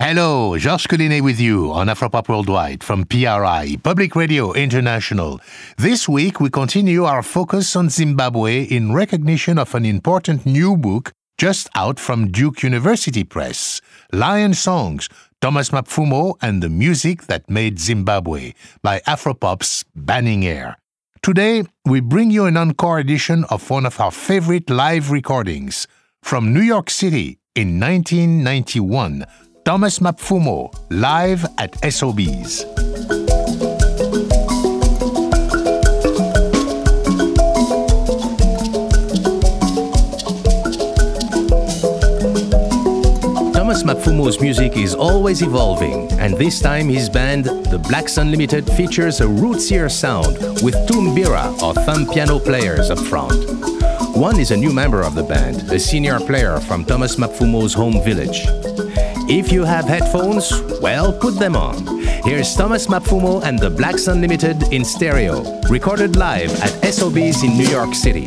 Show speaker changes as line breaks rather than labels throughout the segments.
Hello, Georges Collinet with you on Afropop Worldwide from PRI, Public Radio International. This week we continue our focus on Zimbabwe in recognition of an important new book just out from Duke University Press, Lion Songs, Thomas Mapfumo and the Music That Made Zimbabwe by Afropop's Banning Eyre. Today, we bring you an encore edition of one of our favorite live recordings from New York City in 1991 Thomas Mapfumo, live at SOBs. Thomas Mapfumo's music is always evolving, and this time his band, the Blacks Unlimited, features a rootsier sound with two mbira or thumb piano players up front. One is a new member of the band, a senior player from Thomas Mapfumo's home village. If you have headphones, well, put them on. Here's Thomas Mapfumo and the Blacks Unlimited in stereo, recorded live at SOBs in New York City.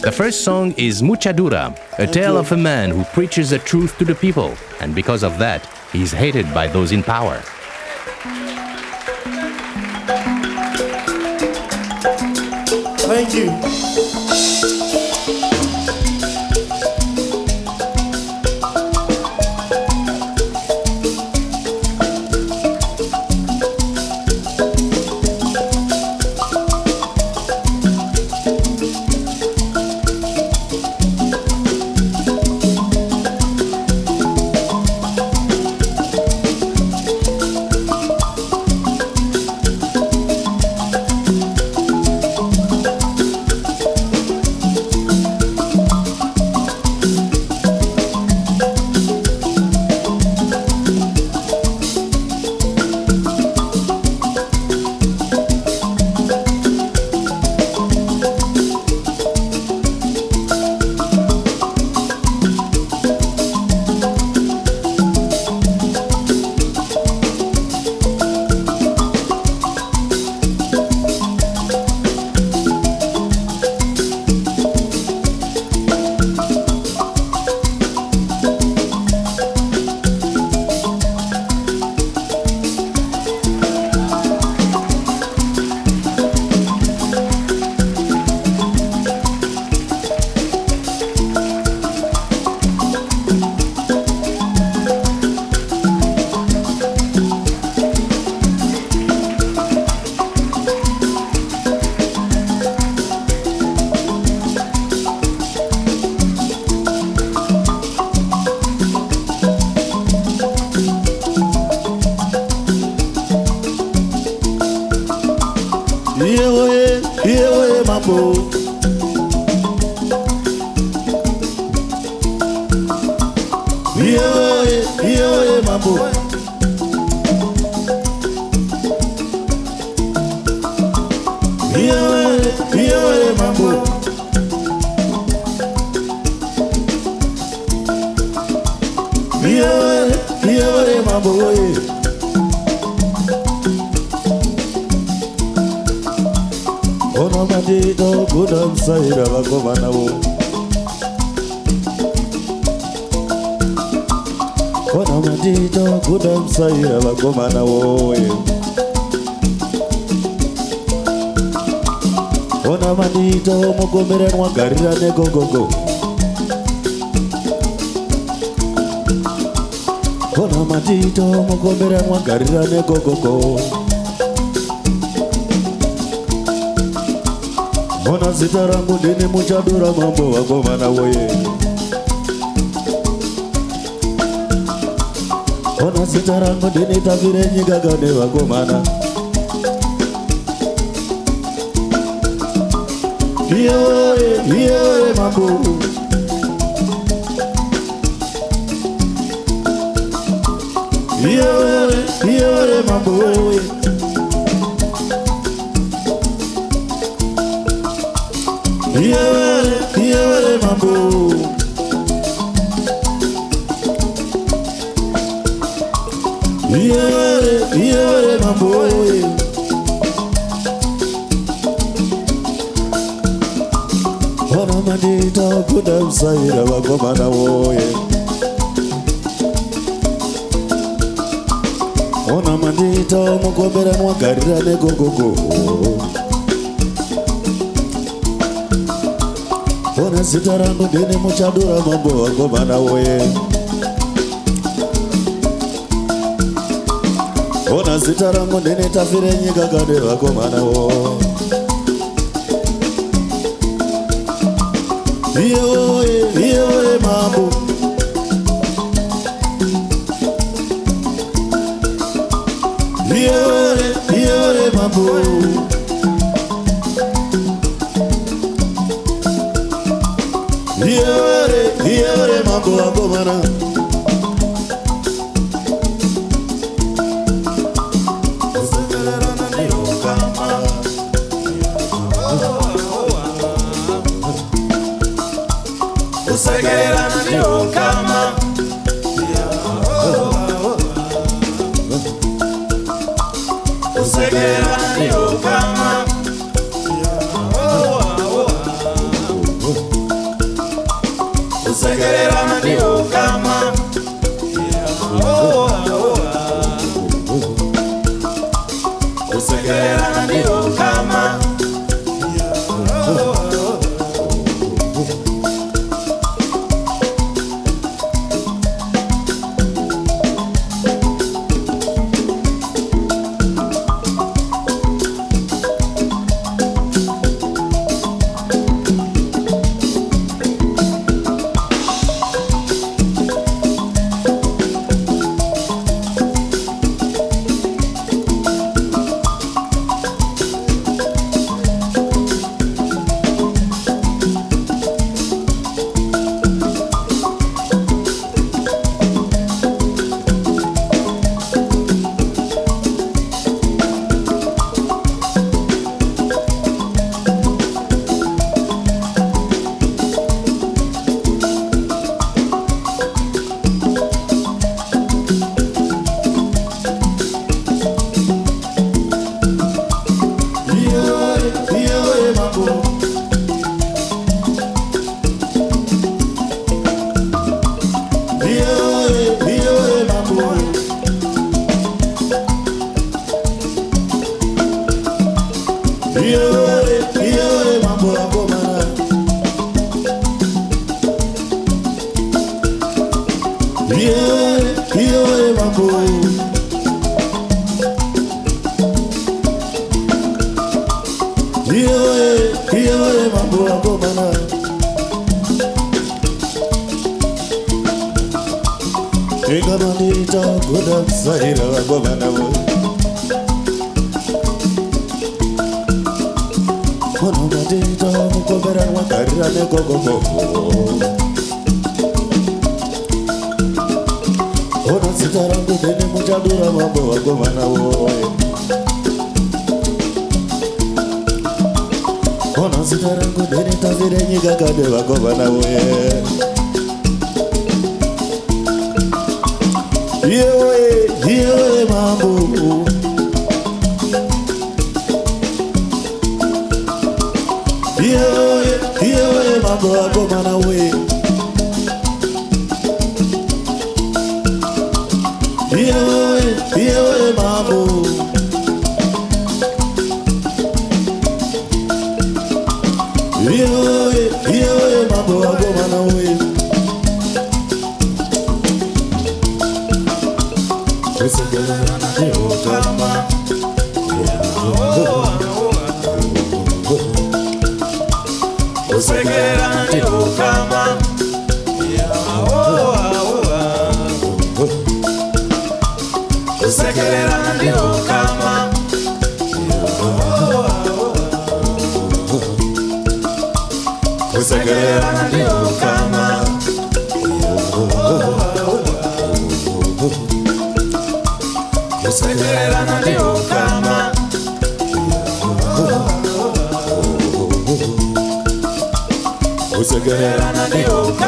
The first song is Muchadura, a tale of a man who preaches the truth to the people, and because of that, he's hated by those in power.
Mugomere mwagarira negogogo ona matito mugomere mwagarira negogogo ona zita rangu ndini muchadura mambo vakomana woye ona zita rangu ndinitapire nyika kane vakomana
iyewoye iyewoye mambo iyewoye iyewoye mambo mugeni muchadura mambo wakomana woye? Ona zita rangu ndini tafire nyika kade vakomana wo iyewoye iyewoye mambo. Iyewoye iyewoye mambo.
uma boa boa não tetekerera ndihukama kusekerera ndihukama kusekerera ndihukama kusekerera ndihukama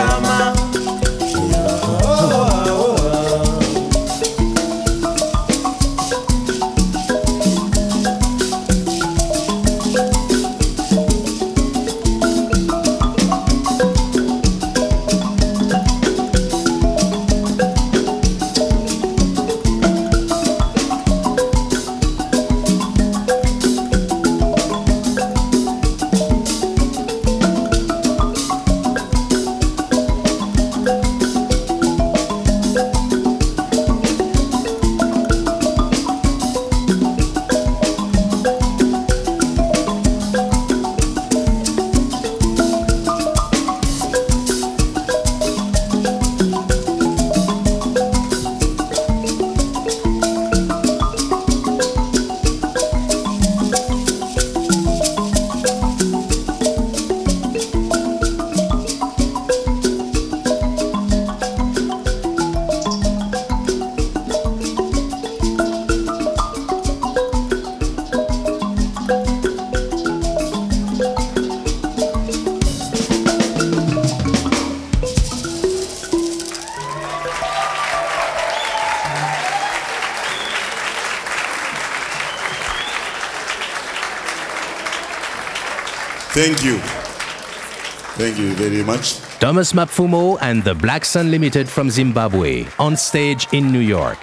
Thank you. Thank you very much.
Thomas Mapfumo and the Blacks Unlimited from Zimbabwe on stage in New York.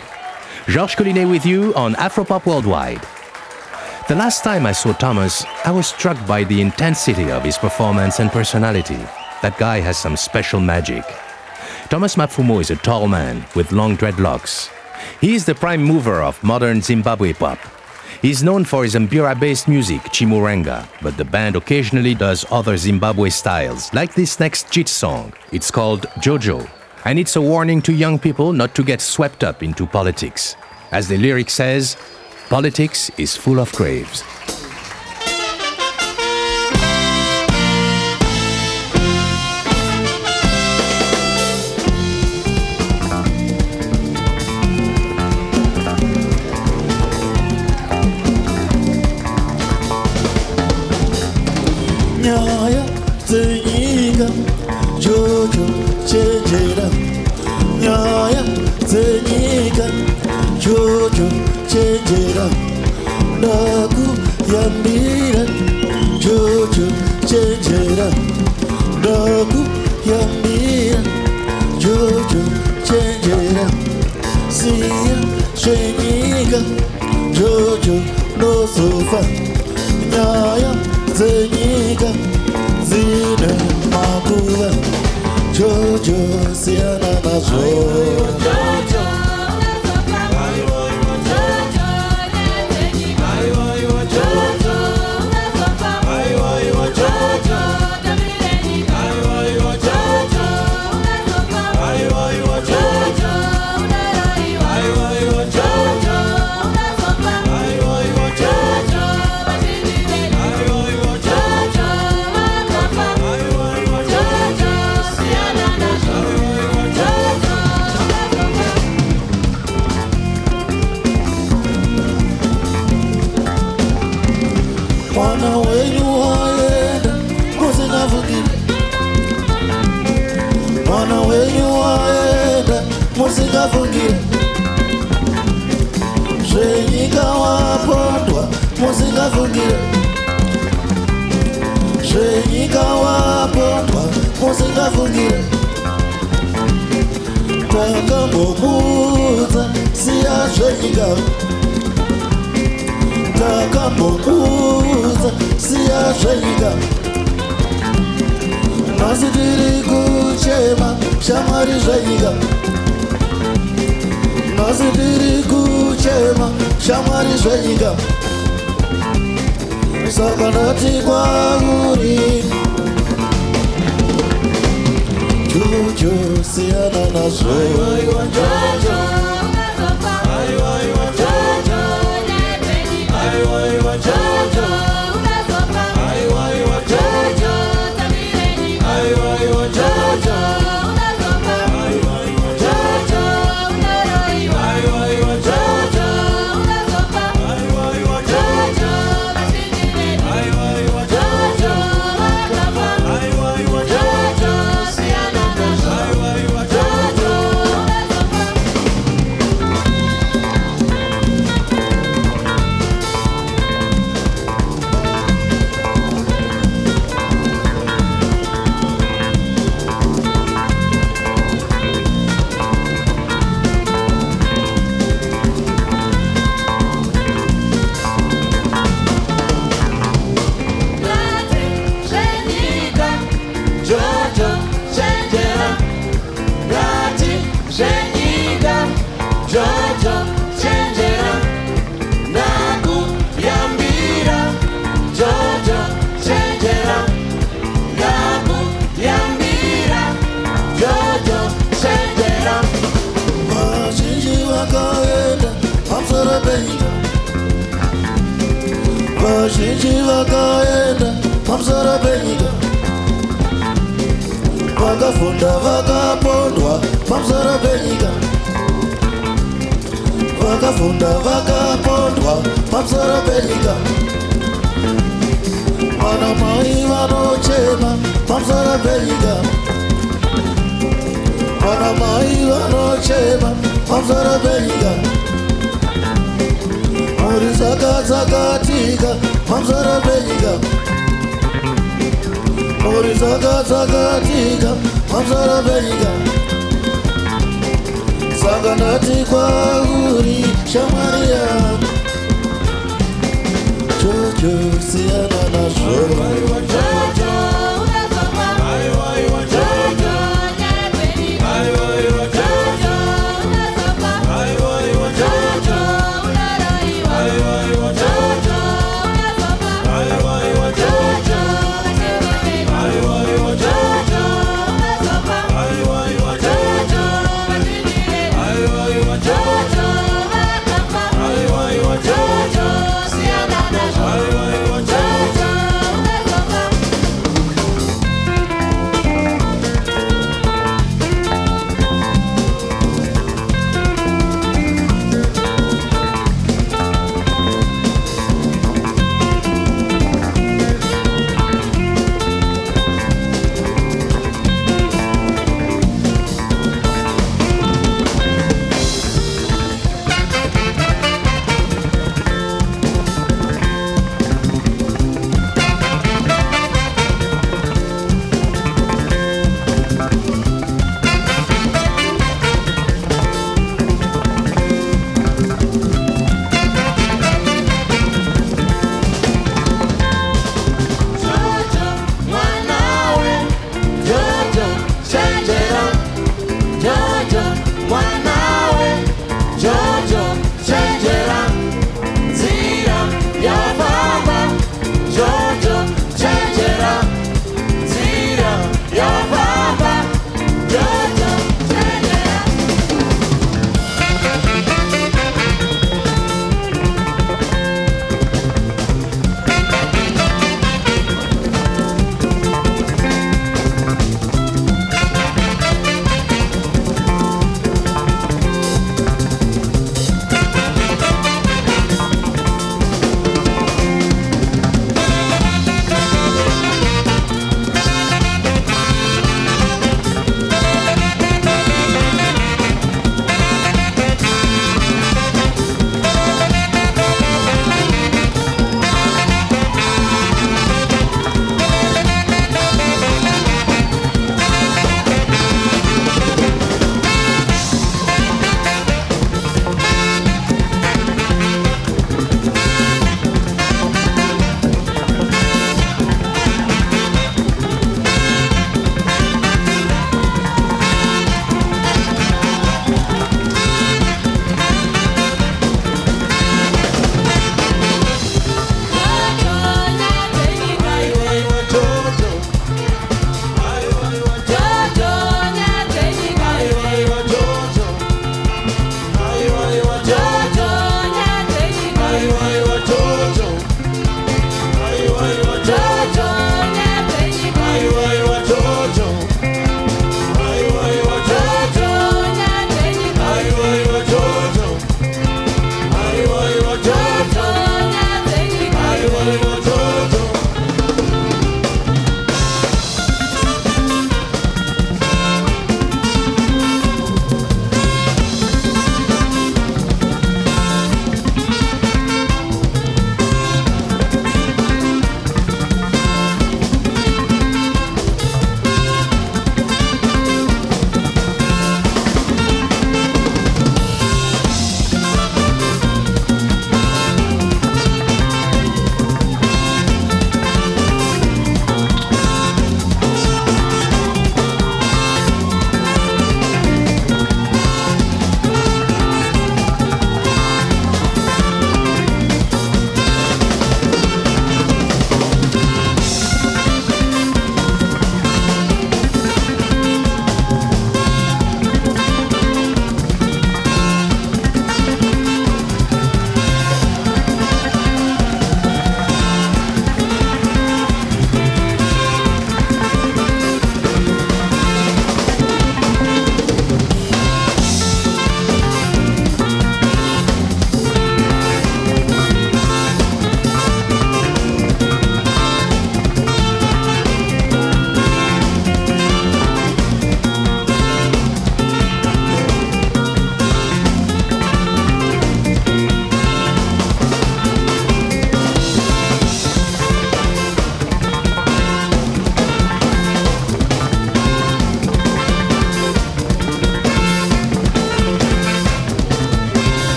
Georges Collinet with you on Afropop Worldwide. The last time I saw Thomas, I was struck by the intensity of his performance and personality. That guy has some special magic. Thomas Mapfumo is a tall man with long dreadlocks. He is the prime mover of modern Zimbabwe pop. He's known for his Mbira based music, Chimurenga, but the band occasionally does other Zimbabwe styles, like this next JIT song. It's called Jojo, and it's a warning to young people not to get swept up into politics. As the lyric says, politics is full of graves.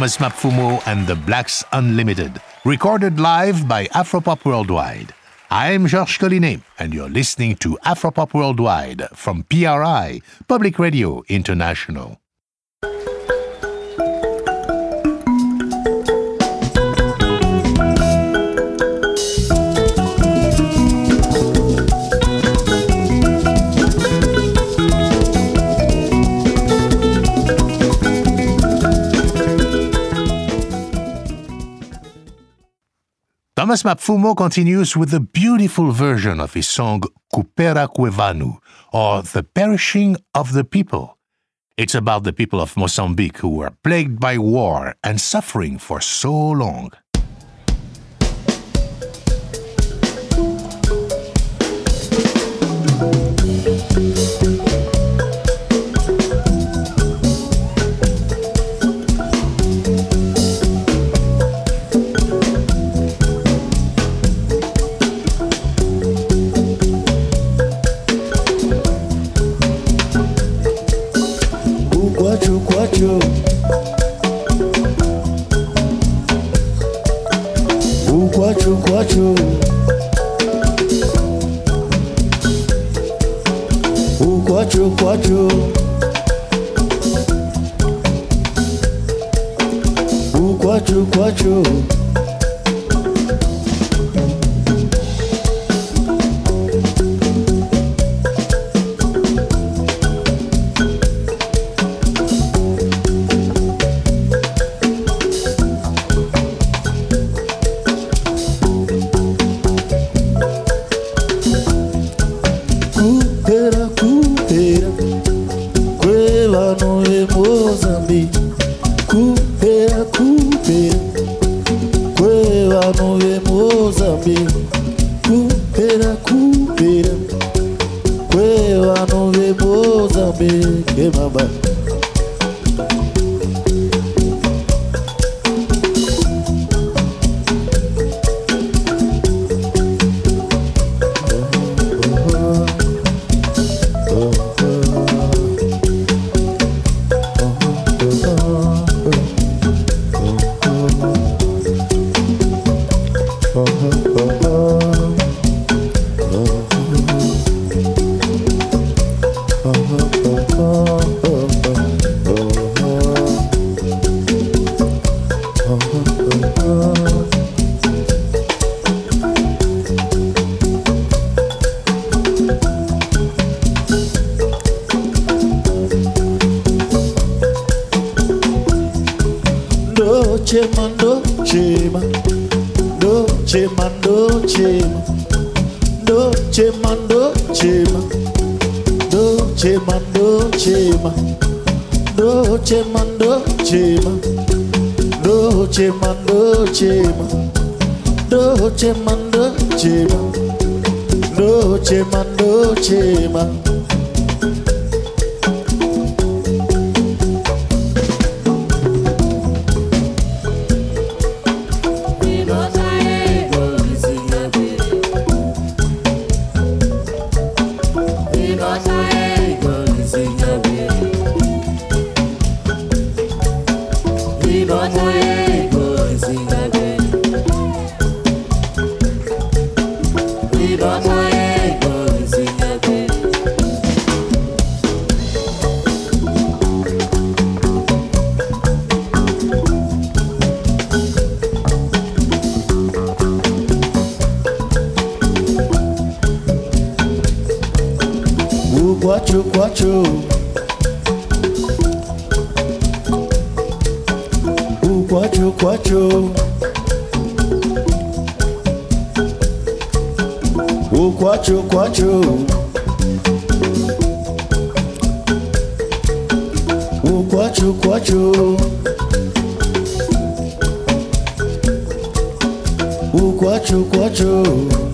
Thomas Mapfumo and the Blacks Unlimited, recorded live by Afropop Worldwide. I'm Georges Collinet, and you're listening to Afropop Worldwide from PRI, Public Radio International. Thomas Mapfumo continues with a beautiful version of his song Kupera Kwevanu, or The Perishing of the People. It's about the people of Mozambique who were plagued by war and suffering for so long.
beijo. O quatro, quatro. O quatro, quatro. O quatro, quatro. Give a. quatro, quatro. O quatro, quatro. O quatro, quatro. O quatro, quatro. O quatro, quatro.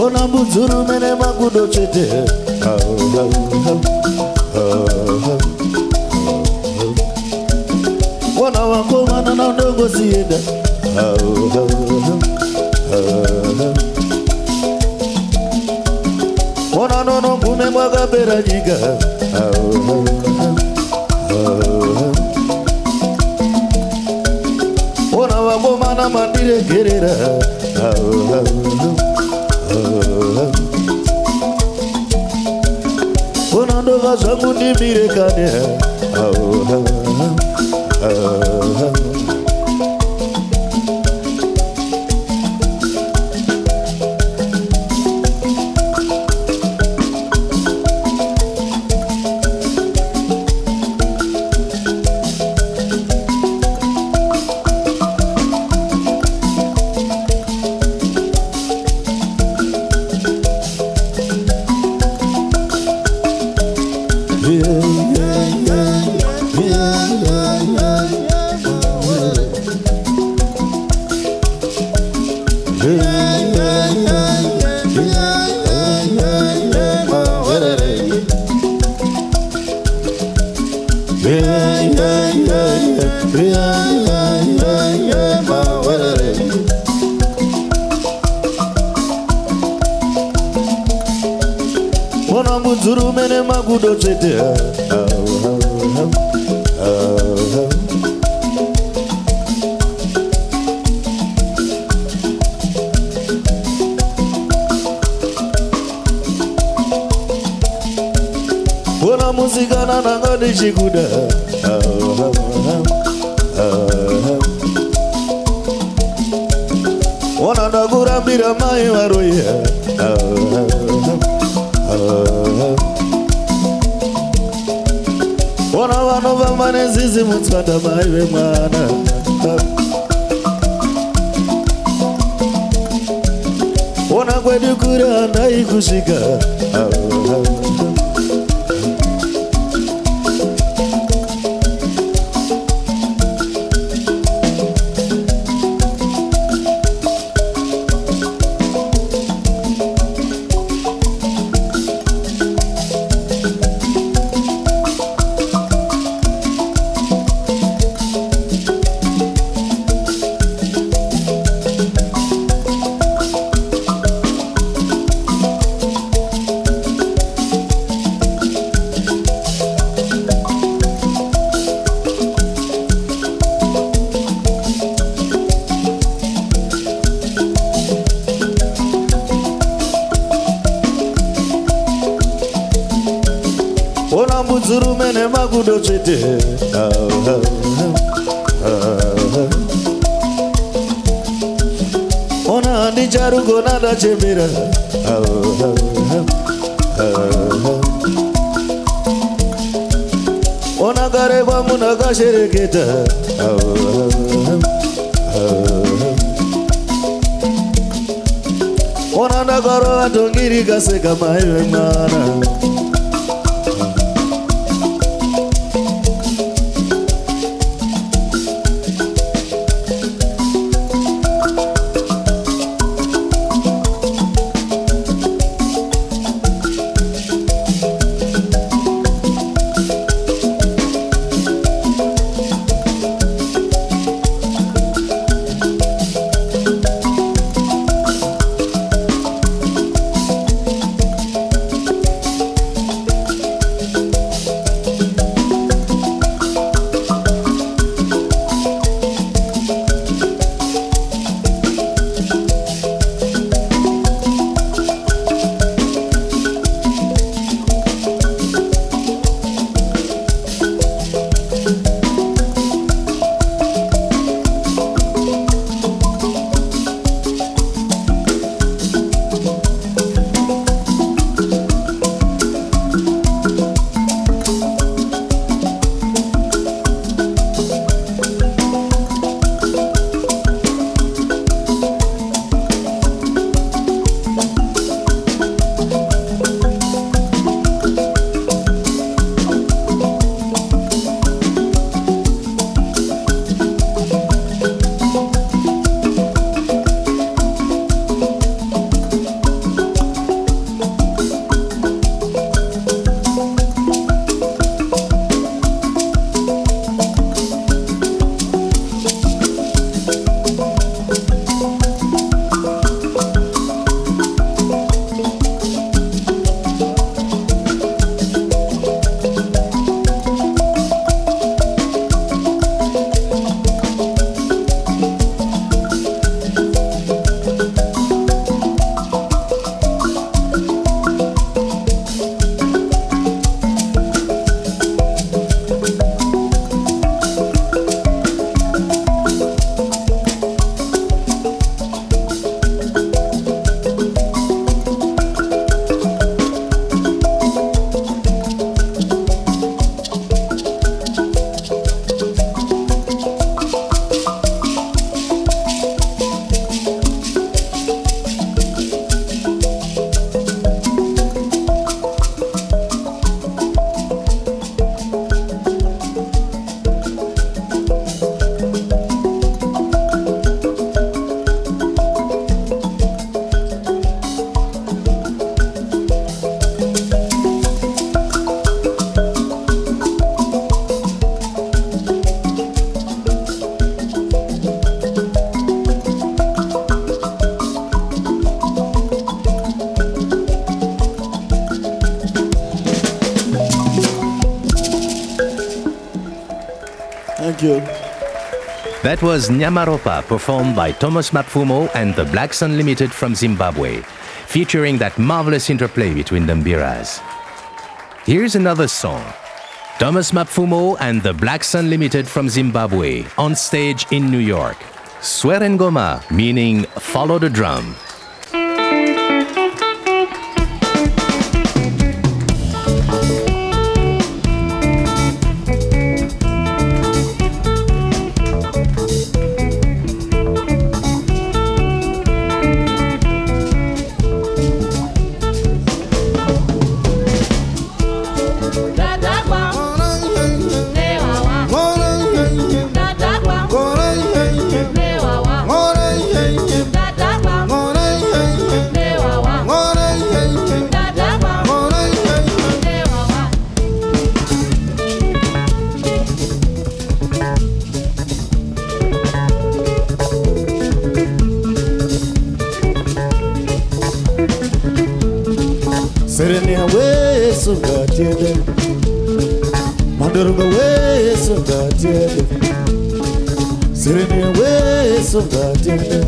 mbona mbudzurume nemagudo chete. Wana wakomana na ndongosiyenda wana nonongume mwakapera nyika. Wana vakomana mandiregerera. Ona ndova zvangu ndimire kane ona na na na de jiguda ona na gura mira mai varoya ona vano vamane zizi mutsvada mai vemwana. Ona kwedu kuri handai kusvika chemera ona kare kwangu nakashereketa ona ndakarova tongirikaseka maive mwana
That was Nyamaropa, performed by Thomas Mapfumo and the Blacks Unlimited from Zimbabwe, featuring that marvelous interplay between the mbiras. Here's another song. Thomas Mapfumo and the Blacks Unlimited from Zimbabwe on stage in New York. Swerengoma, meaning follow the drum.
Weso the Mandoronga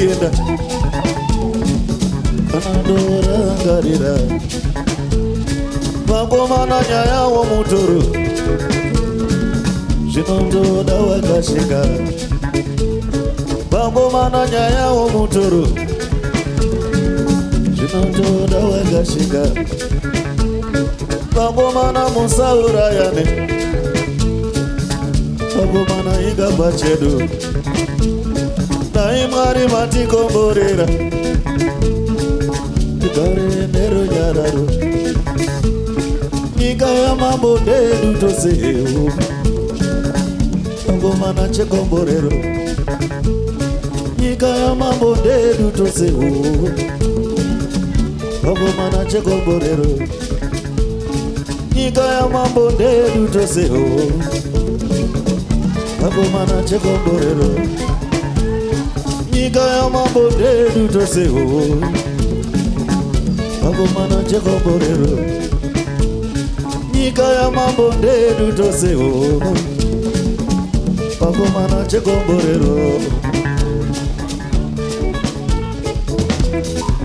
idongo sienda Kanadora ngarira vakomana nyaya womutoro zvinondoda wakasheka. Vakomana nyaya womutoro zvinondoda wakasheka. Vakomana musaurayane vakomana igamba chedu dai mwari matikomborera tigare nerunyararo nyika yamambo ndedu tosewo ngomana chekomborero nyika yamambo ndedu tosewo ngomana chekomborero nyika yamambo ndedu tosewo ngomana chekomborero Nigaya mabore duto sego Babo mana jeko borero Nigaya mabore duto sego
Babo
mana jeko borero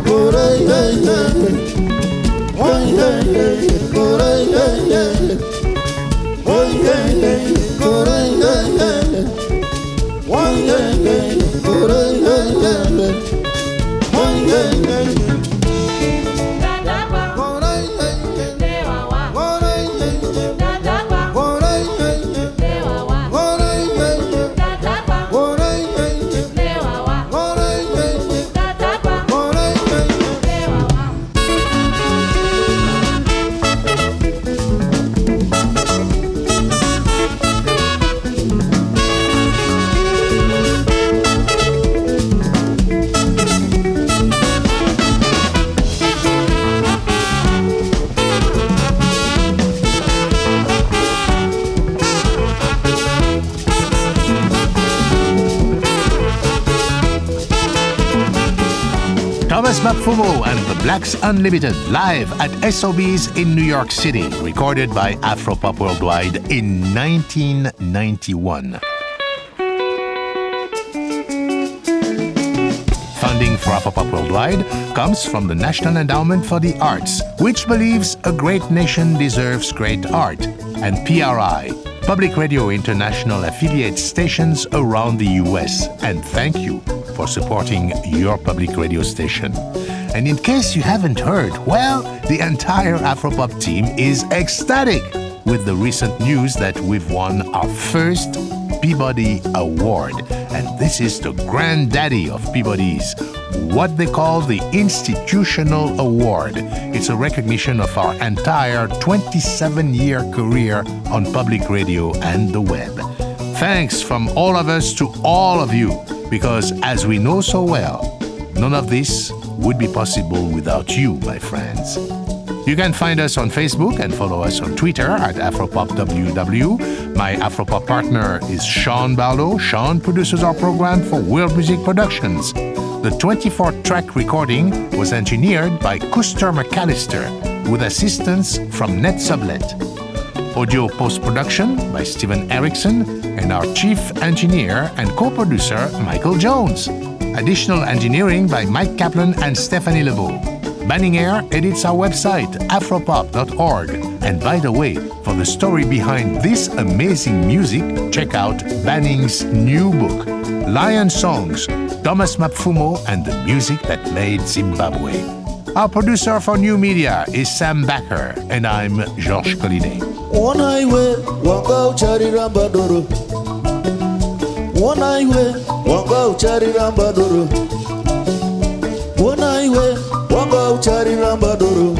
Bore ye ye Oh ye ye Bore ye ye Oh ye ye Bore ye yeah, yeah.
Mapfumo and the Blacks Unlimited live at SOBs in New York City, recorded by Afropop Worldwide in 1991. Funding for Afropop Worldwide comes from the National Endowment for the Arts, which believes a great nation deserves great art, and PRI, Public Radio International affiliate stations around the US. And thank you for supporting your public radio station. And in case you haven't heard, well, the entire Afropop team is ecstatic with the recent news that we've won our first Peabody Award. And this is the granddaddy of Peabody's, what they call the Institutional Award. It's a recognition of our entire 27 year career on public radio and the web. Thanks from all of us to all of you, because as we know so well, none of this would be possible without you, my friends. You can find us on Facebook and follow us on Twitter at AfropopWW. My Afropop partner is Sean Barlow. Sean produces our program for World Music Productions. The 24 track recording was engineered by Custer McAllister with assistance from Net Sublet. Audio post production by Steven Erickson and our chief engineer and co producer Michael Jones. Additional engineering by Mike Kaplan and Stephanie Lebeau. Banning Eyre edits our website, afropop.org. And by the way, for the story behind this amazing music, check out Banning's new book, Lion Songs Thomas Mapfumo and the Music That Made Zimbabwe. Our producer for new media is Sam Backer, and I'm Georges Collinet.
Ona iwe wanga uchariramba doro Ona iwe wanga uchariramba doro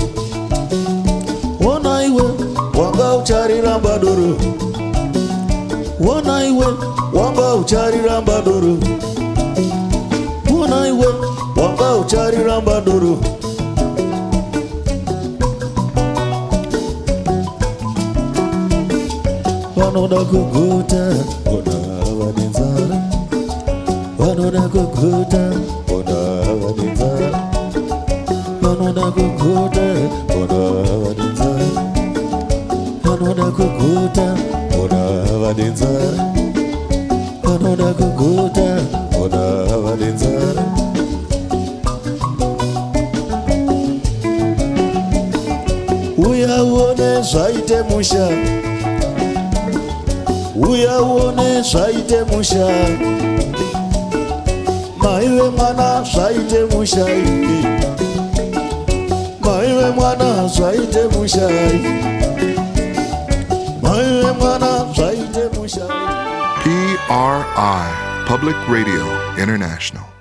Ona iwe wanga uchariramba doro Ona iwe wanga uchariramba doro Ona iwe wanga uchariramba doro vanoda kuguta vanoda kugota bona vanenza. vanoda kugota bona vanenza. vanoda kugota bona vanenza. vanoda kugota bona vanenzara uya uone zvaite musha. Uya uone zvaite musha. Maiwe mwana zvaite musha maiwe mwana zvaite musha maiwe mwana zvaite musha
PRI, Public Radio International.